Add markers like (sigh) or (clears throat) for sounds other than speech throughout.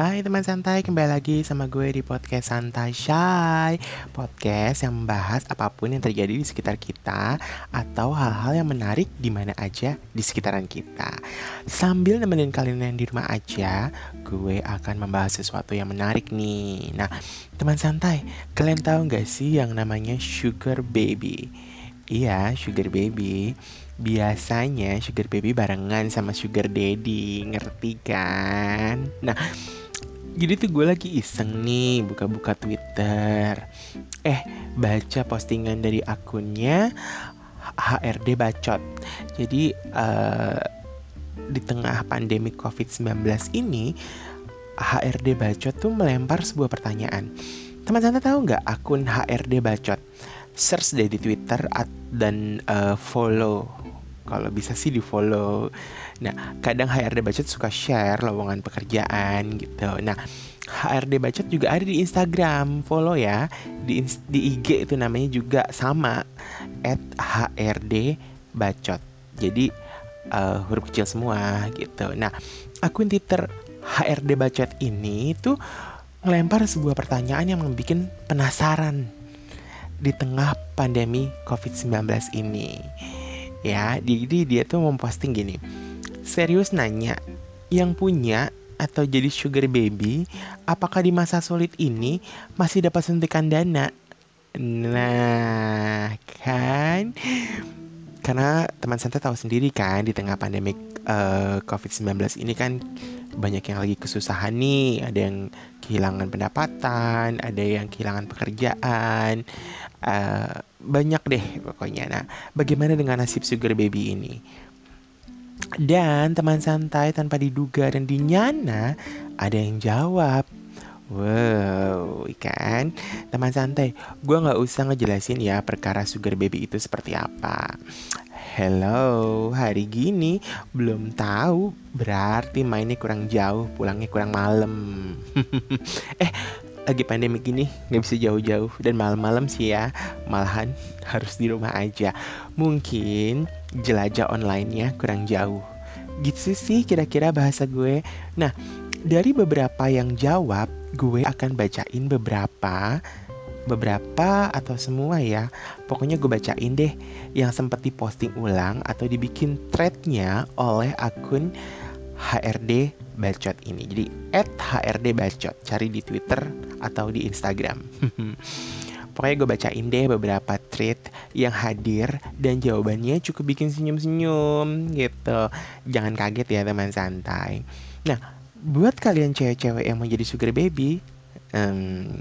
Hai teman santai, kembali lagi sama gue di podcast Santai Shy. Podcast yang membahas apa pun yang terjadi di sekitar kita Atau hal-hal yang menarik di mana aja di sekitaran kita. Sambil nemenin kalian yang di rumah aja Gue akan membahas sesuatu yang menarik nih. Nah, teman santai, kalian tahu gak sih yang namanya sugar baby? Iya, sugar baby. Biasanya sugar baby barengan sama sugar daddy ngerti kan? Nah jadi tuh gue lagi iseng nih buka-buka Twitter. Eh, baca postingan dari akunnya HRD Bacot. Jadi uh, di tengah pandemi COVID-19 ini, HRD Bacot tuh melempar sebuah pertanyaan. Teman-teman tahu nggak akun HRD Bacot? Search deh di Twitter dan uh, follow kalau bisa sih di follow nah kadang HRD Bacot suka share lowongan pekerjaan gitu. Nah HRD Bacot juga ada di Instagram. Follow ya. Di di IG itu namanya juga sama at HRD Bacot. Jadi uh, huruf kecil semua gitu. Nah akun Twitter HRD Bacot ini tuh ngelempar sebuah pertanyaan yang membuat penasaran di tengah pandemi COVID-19 ini. Ya jadi dia tuh memposting gini serius nanya yang punya atau jadi sugar baby apakah di masa sulit ini masih dapat suntikan dana nah kan karena teman santai tahu sendiri kan di tengah pandemi uh, COVID-19 ini kan banyak yang lagi kesusahan nih, ada yang kehilangan pendapatan, ada yang kehilangan pekerjaan, uh, banyak deh pokoknya. Nah, bagaimana dengan nasib sugar baby ini? Dan teman santai tanpa diduga dan dinyana ada yang jawab. Wow, ikan teman santai, gue nggak usah ngejelasin ya perkara sugar baby itu seperti apa. Hello, hari gini belum tahu berarti mainnya kurang jauh, pulangnya kurang malam. (laughs) eh, lagi pandemi gini nggak bisa jauh-jauh. Dan malam-malam sih ya malahan (laughs) harus di rumah aja. Mungkin jelajah online-nya kurang jauh. Gitu sih kira-kira bahasa gue. Nah dari beberapa yang jawab gue akan bacain beberapa beberapa atau semua ya. Pokoknya gue bacain deh yang sempat diposting ulang atau dibikin threadnya oleh akun HRD Bacot ini. Jadi at HRD Bacot, cari di Twitter atau di Instagram. (laughs) Pokoknya gue bacain deh beberapa tweet yang hadir dan jawabannya cukup bikin senyum-senyum gitu. Jangan kaget ya teman santai. Nah, buat kalian cewek-cewek yang mau jadi sugar baby, um,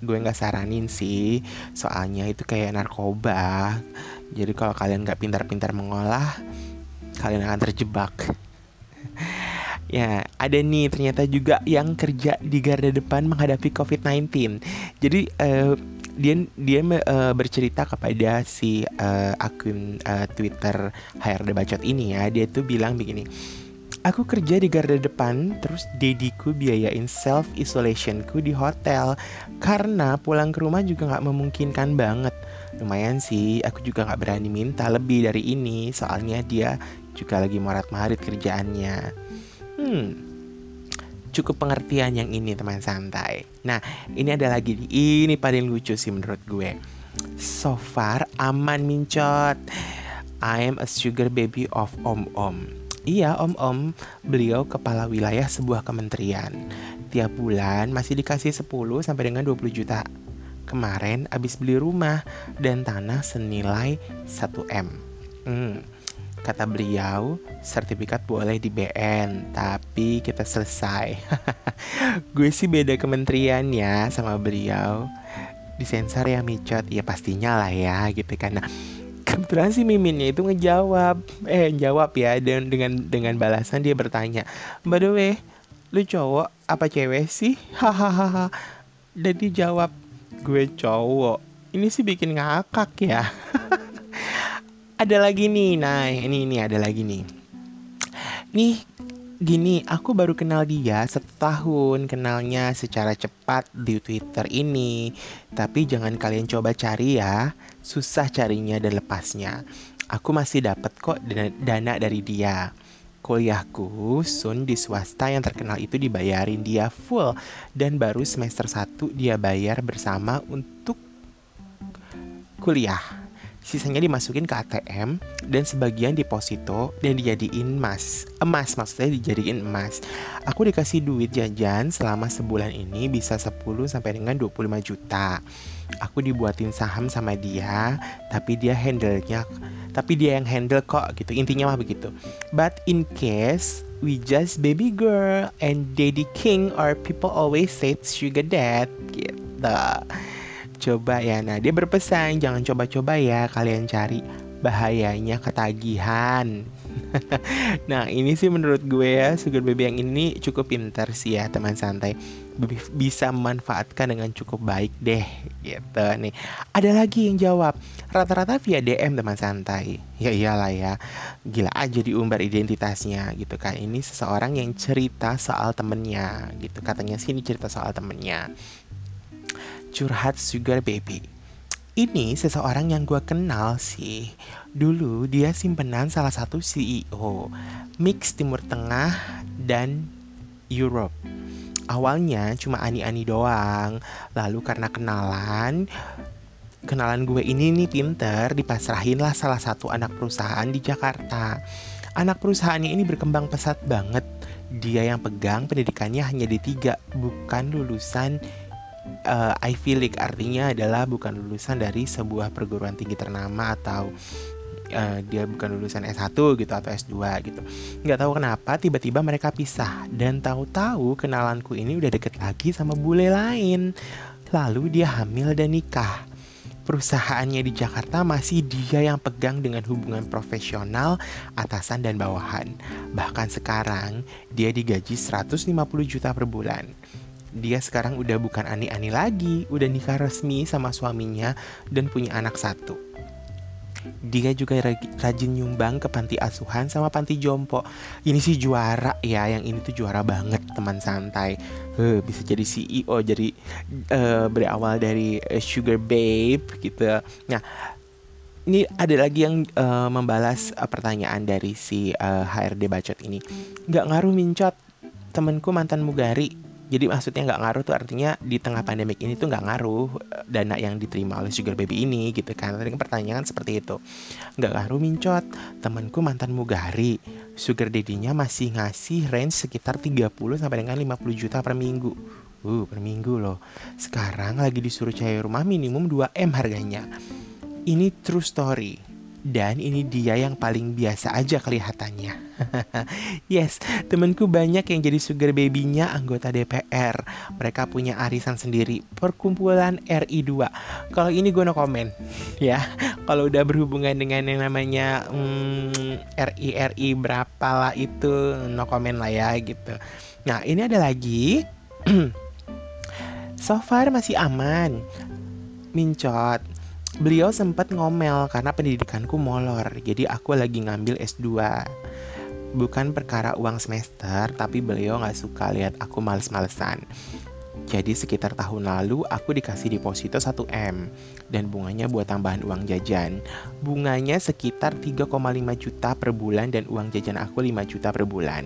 gue nggak saranin sih, soalnya itu kayak narkoba. Jadi kalau kalian nggak pintar-pintar mengolah, kalian akan terjebak. (laughs) Ya, ada nih ternyata juga yang kerja di garda depan menghadapi COVID-19. Jadi uh, dia dia uh, bercerita kepada si uh, akun uh, Twitter HRD Bacot ini ya. Dia tuh bilang begini. Aku kerja di garda depan, terus dediku biayain self isolationku di hotel karena pulang ke rumah juga nggak memungkinkan banget. Lumayan sih, aku juga nggak berani minta lebih dari ini, soalnya dia juga lagi marat-marit kerjaannya. Hmm, cukup pengertian yang ini teman santai. Nah, ini ada lagi ini paling lucu sih menurut gue. So far aman mincot. I am a sugar baby of Om Om. Iya, Om Om, beliau kepala wilayah sebuah kementerian. Tiap bulan masih dikasih 10 sampai dengan 20 juta. Kemarin abis beli rumah dan tanah senilai 1M. Hmm, Kata beliau, sertifikat boleh di BN, tapi kita selesai. (laughs) Gue sih beda kementerian ya sama beliau. Disensor ya micot, ya pastinya lah ya gitu kan. Nah, kebetulan si Miminnya itu ngejawab, eh jawab ya dan dengan dengan balasan dia bertanya, by the way, lu cowok apa cewek sih? (laughs) Hahaha. Dan dia jawab, gue cowok. Ini sih bikin ngakak ya. (laughs) ada lagi nih. Nah ini ini ada lagi nih. Nih gini aku baru kenal dia setahun. Kenalnya secara cepat di Twitter ini. Tapi jangan kalian coba cari ya. Susah carinya dan lepasnya. Aku masih dapat kok dana, dari dia. Kuliahku Sun di swasta yang terkenal itu dibayarin dia full. Dan baru semester 1 dia bayar bersama untuk kuliah. Sisanya dimasukin ke ATM dan sebagian deposito dan dijadiin emas. Emas maksudnya dijadiin emas. Aku dikasih duit jajan selama sebulan ini bisa 10 sampai dengan 25 juta. Aku dibuatin saham sama dia, tapi dia handle-nya tapi dia yang handle kok gitu. Intinya mah begitu. But in case we just baby girl and daddy king or people always say sugar dad gitu coba ya. Nah, dia berpesan jangan coba-coba ya kalian cari bahayanya ketagihan. (laughs) nah, ini sih menurut gue ya sugar baby yang ini cukup pintar sih ya teman santai. Bisa memanfaatkan dengan cukup baik deh gitu nih. Ada lagi yang jawab rata-rata via DM teman santai. Ya iyalah ya. Gila aja diumbar identitasnya gitu kan. Ini seseorang yang cerita soal temennya gitu. Katanya sih ini cerita soal temennya curhat sugar baby. Ini seseorang yang gue kenal sih. Dulu dia simpenan salah satu CEO mix Timur Tengah dan Europe. Awalnya cuma ani-ani doang, lalu karena kenalan, kenalan gue ini nih pinter, dipasrahin lah salah satu anak perusahaan di Jakarta. Anak perusahaannya ini berkembang pesat banget. Dia yang pegang pendidikannya hanya di tiga, bukan lulusan uh, Ivy League artinya adalah bukan lulusan dari sebuah perguruan tinggi ternama atau uh, dia bukan lulusan S1 gitu atau S2 gitu. Nggak tahu kenapa tiba-tiba mereka pisah dan tahu-tahu kenalanku ini udah deket lagi sama bule lain. Lalu dia hamil dan nikah. Perusahaannya di Jakarta masih dia yang pegang dengan hubungan profesional atasan dan bawahan. Bahkan sekarang dia digaji 150 juta per bulan dia sekarang udah bukan ani-ani lagi, udah nikah resmi sama suaminya dan punya anak satu. Dia juga rajin nyumbang ke panti asuhan sama panti jompo. Ini sih juara ya, yang ini tuh juara banget teman santai. Uh, bisa jadi CEO, jadi uh, berawal dari uh, Sugar Babe gitu. Nah, ini ada lagi yang uh, membalas uh, pertanyaan dari si uh, HRD bacot ini. Nggak ngaruh mincot, temenku mantan mugari jadi maksudnya nggak ngaruh tuh artinya di tengah pandemik ini tuh nggak ngaruh eh, dana yang diterima oleh sugar baby ini gitu kan. Tadi pertanyaan seperti itu. Nggak ngaruh mincot temanku mantan mugari sugar daddy-nya masih ngasih range sekitar 30 sampai dengan 50 juta per minggu. Uh per minggu loh. Sekarang lagi disuruh cari rumah minimum 2M harganya. Ini true story dan ini dia yang paling biasa aja kelihatannya. (laughs) yes, temenku banyak yang jadi sugar baby-nya anggota DPR. Mereka punya arisan sendiri, perkumpulan RI2. Kalau ini gue no komen, (laughs) ya. Kalau udah berhubungan dengan yang namanya hmm, RI RI berapa lah itu no komen lah ya gitu. Nah ini ada lagi. (clears throat) so far masih aman. Mincot Beliau sempat ngomel karena pendidikanku molor, jadi aku lagi ngambil S2. Bukan perkara uang semester, tapi beliau nggak suka lihat aku males-malesan. Jadi sekitar tahun lalu aku dikasih deposito 1M dan bunganya buat tambahan uang jajan. Bunganya sekitar 3,5 juta per bulan dan uang jajan aku 5 juta per bulan.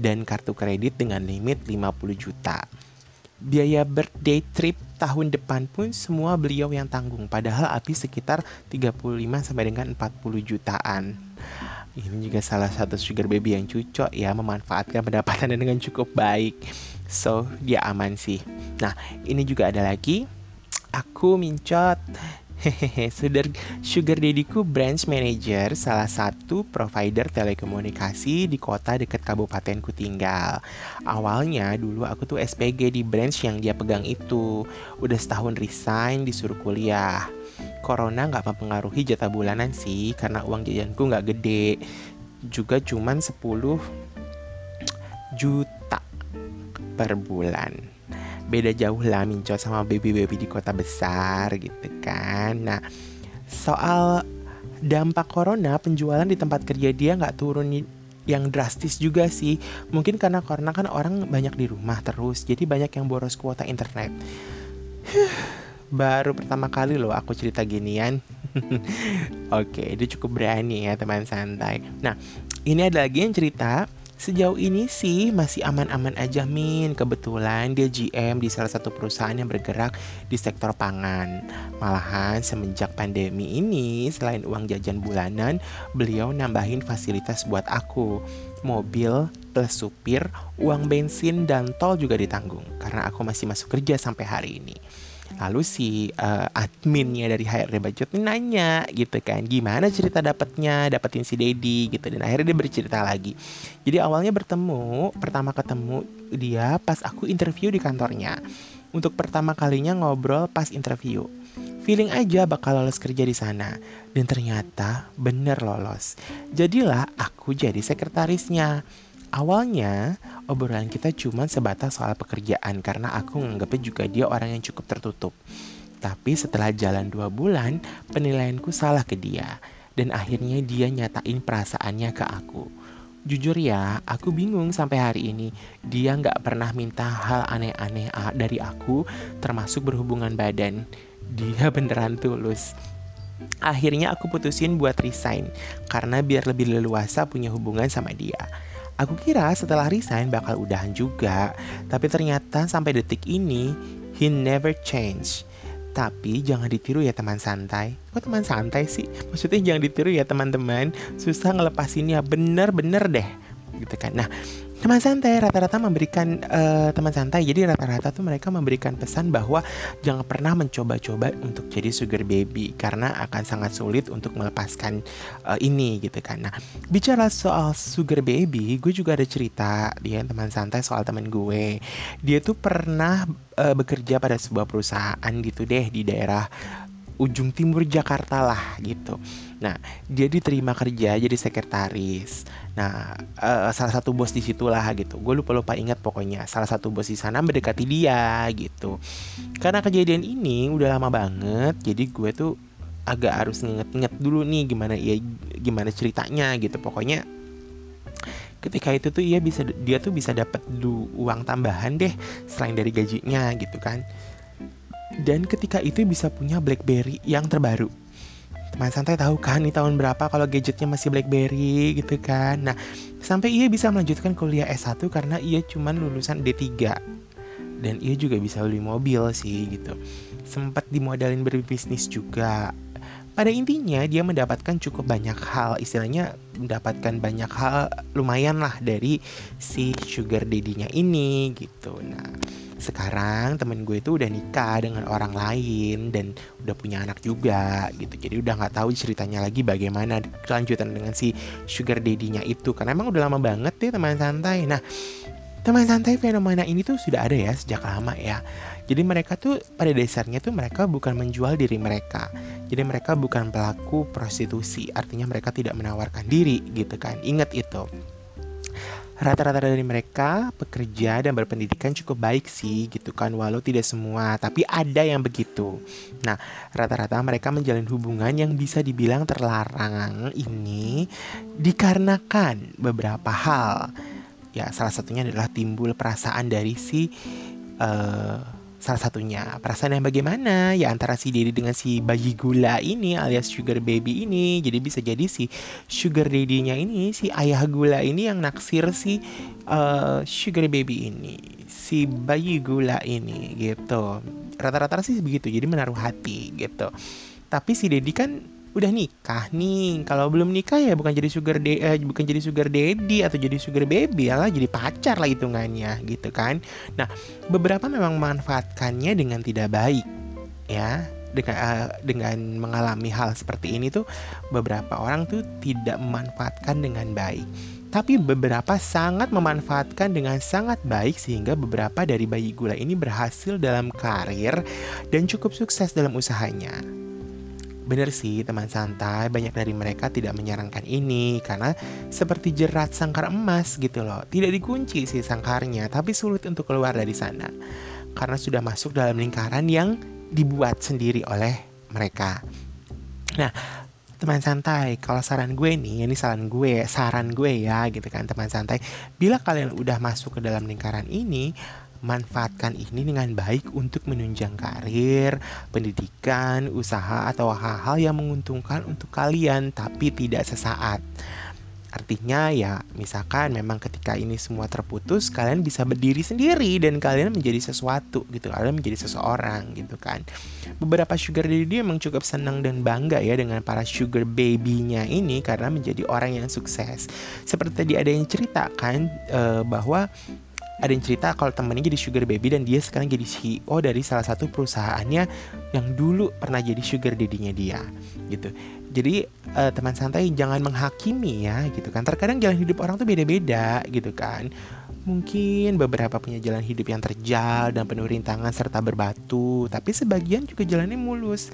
Dan kartu kredit dengan limit 50 juta biaya birthday trip tahun depan pun semua beliau yang tanggung. Padahal habis sekitar 35 sampai dengan 40 jutaan. Ini juga salah satu sugar baby yang cocok ya memanfaatkan pendapatannya dengan cukup baik. So dia aman sih. Nah ini juga ada lagi. Aku mincot Hehehe, sugar, sugar daddyku branch manager salah satu provider telekomunikasi di kota dekat kabupatenku tinggal. Awalnya dulu aku tuh SPG di branch yang dia pegang itu. Udah setahun resign disuruh kuliah. Corona nggak mempengaruhi jatah bulanan sih karena uang jajanku nggak gede. Juga cuman 10 juta per bulan beda jauh lah mincot sama baby-baby di kota besar gitu kan. Nah, soal dampak corona penjualan di tempat kerja dia nggak turun yang drastis juga sih. Mungkin karena corona kan orang banyak di rumah terus, jadi banyak yang boros kuota internet. Baru pertama kali loh aku cerita ginian. (laughs) Oke, itu cukup berani ya teman santai. Nah, ini ada lagi yang cerita Sejauh ini sih masih aman-aman aja Min. Kebetulan dia GM di salah satu perusahaan yang bergerak di sektor pangan. Malahan semenjak pandemi ini, selain uang jajan bulanan, beliau nambahin fasilitas buat aku. Mobil plus supir, uang bensin dan tol juga ditanggung karena aku masih masuk kerja sampai hari ini. Lalu si uh, adminnya dari HRD Bajot nanya gitu kan, gimana cerita dapatnya, dapetin si Dedi gitu. Dan akhirnya dia bercerita lagi. Jadi awalnya bertemu, pertama ketemu dia pas aku interview di kantornya. Untuk pertama kalinya ngobrol pas interview. Feeling aja bakal lolos kerja di sana. Dan ternyata bener lolos. Jadilah aku jadi sekretarisnya. Awalnya, obrolan kita cuma sebatas soal pekerjaan karena aku menganggapnya juga dia orang yang cukup tertutup. Tapi setelah jalan dua bulan, penilaianku salah ke dia. Dan akhirnya dia nyatain perasaannya ke aku. Jujur ya, aku bingung sampai hari ini. Dia nggak pernah minta hal aneh-aneh dari aku, termasuk berhubungan badan. Dia (laughs) beneran tulus. Akhirnya aku putusin buat resign, karena biar lebih leluasa punya hubungan sama dia. Aku kira setelah resign bakal udahan juga, tapi ternyata sampai detik ini he never change. Tapi jangan ditiru ya teman santai. Kok teman santai sih? Maksudnya jangan ditiru ya teman-teman. Susah ngelepasinnya bener-bener deh. Gitu kan. Nah, teman santai rata-rata memberikan uh, teman santai jadi rata-rata tuh mereka memberikan pesan bahwa jangan pernah mencoba-coba untuk jadi sugar baby karena akan sangat sulit untuk melepaskan uh, ini gitu kan nah bicara soal sugar baby gue juga ada cerita dia teman santai soal teman gue dia tuh pernah uh, bekerja pada sebuah perusahaan gitu deh di daerah ujung timur Jakarta lah gitu. Nah, dia diterima kerja jadi sekretaris. Nah, uh, salah satu bos di situlah gitu. Gue lupa lupa ingat pokoknya. Salah satu bos di sana mendekati dia gitu. Karena kejadian ini udah lama banget, jadi gue tuh agak harus nginget-nginget dulu nih gimana ya gimana ceritanya gitu. Pokoknya ketika itu tuh ia bisa dia tuh bisa dapat uang tambahan deh selain dari gajinya gitu kan dan ketika itu bisa punya BlackBerry yang terbaru. Teman santai tahu kan nih tahun berapa kalau gadgetnya masih BlackBerry gitu kan. Nah, sampai ia bisa melanjutkan kuliah S1 karena ia cuman lulusan D3. Dan ia juga bisa beli mobil sih gitu. Sempat dimodalin berbisnis juga. Pada intinya dia mendapatkan cukup banyak hal, istilahnya mendapatkan banyak hal lumayan lah dari si sugar daddy-nya ini gitu. Nah, sekarang temen gue itu udah nikah dengan orang lain dan udah punya anak juga gitu. Jadi udah nggak tahu ceritanya lagi bagaimana kelanjutan dengan si sugar daddy-nya itu. Karena emang udah lama banget ya teman santai. Nah teman santai fenomena ini tuh sudah ada ya sejak lama ya. Jadi mereka tuh pada dasarnya tuh mereka bukan menjual diri mereka. Jadi mereka bukan pelaku prostitusi. Artinya mereka tidak menawarkan diri gitu kan. Ingat itu rata-rata dari mereka pekerja dan berpendidikan cukup baik sih gitu kan. Walau tidak semua tapi ada yang begitu. Nah rata-rata mereka menjalin hubungan yang bisa dibilang terlarang ini dikarenakan beberapa hal. Ya salah satunya adalah timbul perasaan dari si uh, salah satunya perasaan yang bagaimana? Ya antara si Dedi dengan si bayi gula ini alias sugar baby ini. Jadi bisa jadi si sugar daddy-nya ini si ayah gula ini yang naksir si uh, sugar baby ini si bayi gula ini gitu. Rata-rata sih begitu jadi menaruh hati gitu. Tapi si Dedi kan udah nikah nih. Kalau belum nikah ya bukan jadi sugar de eh, bukan jadi sugar daddy atau jadi sugar baby ya lah jadi pacar lah hitungannya gitu kan. Nah beberapa memang memanfaatkannya dengan tidak baik ya. Dengan uh, dengan mengalami hal seperti ini tuh beberapa orang tuh tidak memanfaatkan dengan baik. Tapi beberapa sangat memanfaatkan dengan sangat baik sehingga beberapa dari bayi gula ini berhasil dalam karir dan cukup sukses dalam usahanya. Bener sih teman santai, banyak dari mereka tidak menyarankan ini karena seperti jerat sangkar emas gitu loh. Tidak dikunci sih sangkarnya, tapi sulit untuk keluar dari sana. Karena sudah masuk dalam lingkaran yang dibuat sendiri oleh mereka. Nah, teman santai, kalau saran gue nih, ini saran gue, saran gue ya gitu kan teman santai. Bila kalian udah masuk ke dalam lingkaran ini, manfaatkan ini dengan baik untuk menunjang karir, pendidikan, usaha, atau hal-hal yang menguntungkan untuk kalian, tapi tidak sesaat. Artinya ya misalkan memang ketika ini semua terputus kalian bisa berdiri sendiri dan kalian menjadi sesuatu gitu kalian menjadi seseorang gitu kan beberapa sugar daddy emang cukup senang dan bangga ya dengan para sugar baby-nya ini karena menjadi orang yang sukses seperti tadi ada yang ceritakan uh, bahwa ada yang cerita kalau temennya jadi sugar baby dan dia sekarang jadi CEO dari salah satu perusahaannya yang dulu pernah jadi sugar daddy-nya dia gitu. Jadi uh, teman santai jangan menghakimi ya gitu kan. Terkadang jalan hidup orang tuh beda-beda gitu kan. Mungkin beberapa punya jalan hidup yang terjal dan penuh rintangan serta berbatu tapi sebagian juga jalannya mulus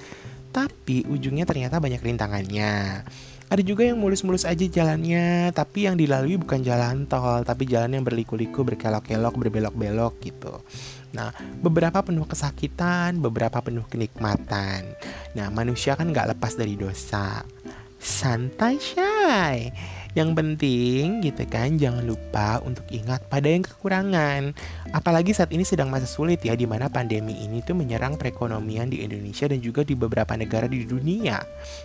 tapi ujungnya ternyata banyak rintangannya ada juga yang mulus-mulus aja jalannya tapi yang dilalui bukan jalan tol tapi jalan yang berliku-liku berkelok-kelok berbelok-belok gitu Nah, beberapa penuh kesakitan, beberapa penuh kenikmatan. Nah, manusia kan nggak lepas dari dosa. Santai, shy. Yang penting gitu kan jangan lupa untuk ingat pada yang kekurangan. Apalagi saat ini sedang masa sulit ya di mana pandemi ini tuh menyerang perekonomian di Indonesia dan juga di beberapa negara di dunia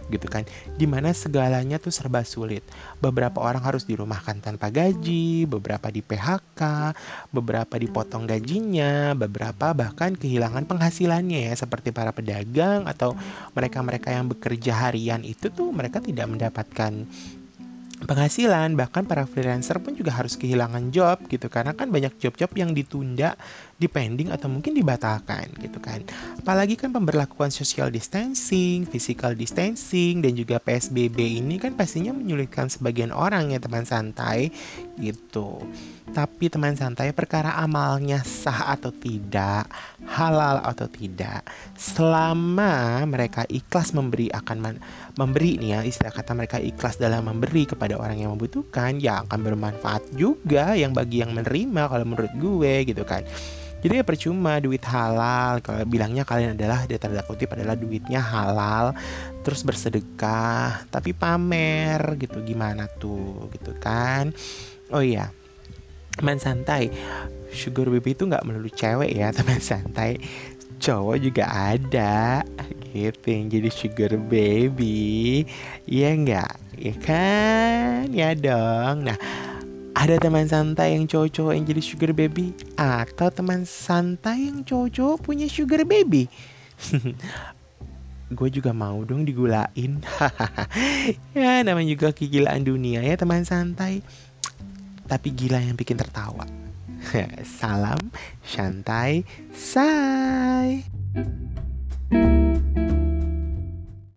gitu kan. Di mana segalanya tuh serba sulit. Beberapa orang harus dirumahkan tanpa gaji, beberapa di PHK, beberapa dipotong gajinya, beberapa bahkan kehilangan penghasilannya ya seperti para pedagang atau mereka-mereka yang bekerja harian itu tuh mereka tidak mendapatkan penghasilan bahkan para freelancer pun juga harus kehilangan job gitu karena kan banyak job-job yang ditunda dipending atau mungkin dibatalkan gitu kan. Apalagi kan pemberlakuan social distancing physical distancing dan juga PSBB ini kan pastinya menyulitkan sebagian orang ya teman santai gitu. Tapi teman santai perkara amalnya sah atau tidak halal atau tidak selama mereka ikhlas memberi akan man, memberi nih ya istilah kata mereka ikhlas dalam memberi kepada orang yang membutuhkan ya akan bermanfaat juga yang bagi yang menerima kalau menurut gue gitu kan jadi ya percuma duit halal. Kalau bilangnya kalian adalah di tanda kutip adalah duitnya halal terus bersedekah tapi pamer gitu. Gimana tuh? Gitu kan? Oh iya teman santai. Sugar baby itu nggak melulu cewek ya (laughs) teman santai. Cowok juga ada gitu yang jadi sugar baby. Iya nggak? Ya kan? Ya dong. Nah ada teman santai yang cowok-cowok yang jadi sugar baby? Atau teman santai yang cowok-cowok punya sugar baby? (laughs) Gue juga mau dong digulain. (laughs) Ya namanya juga kegilaan dunia ya teman santai. Tapi gila yang bikin tertawa. (laughs) Salam santai say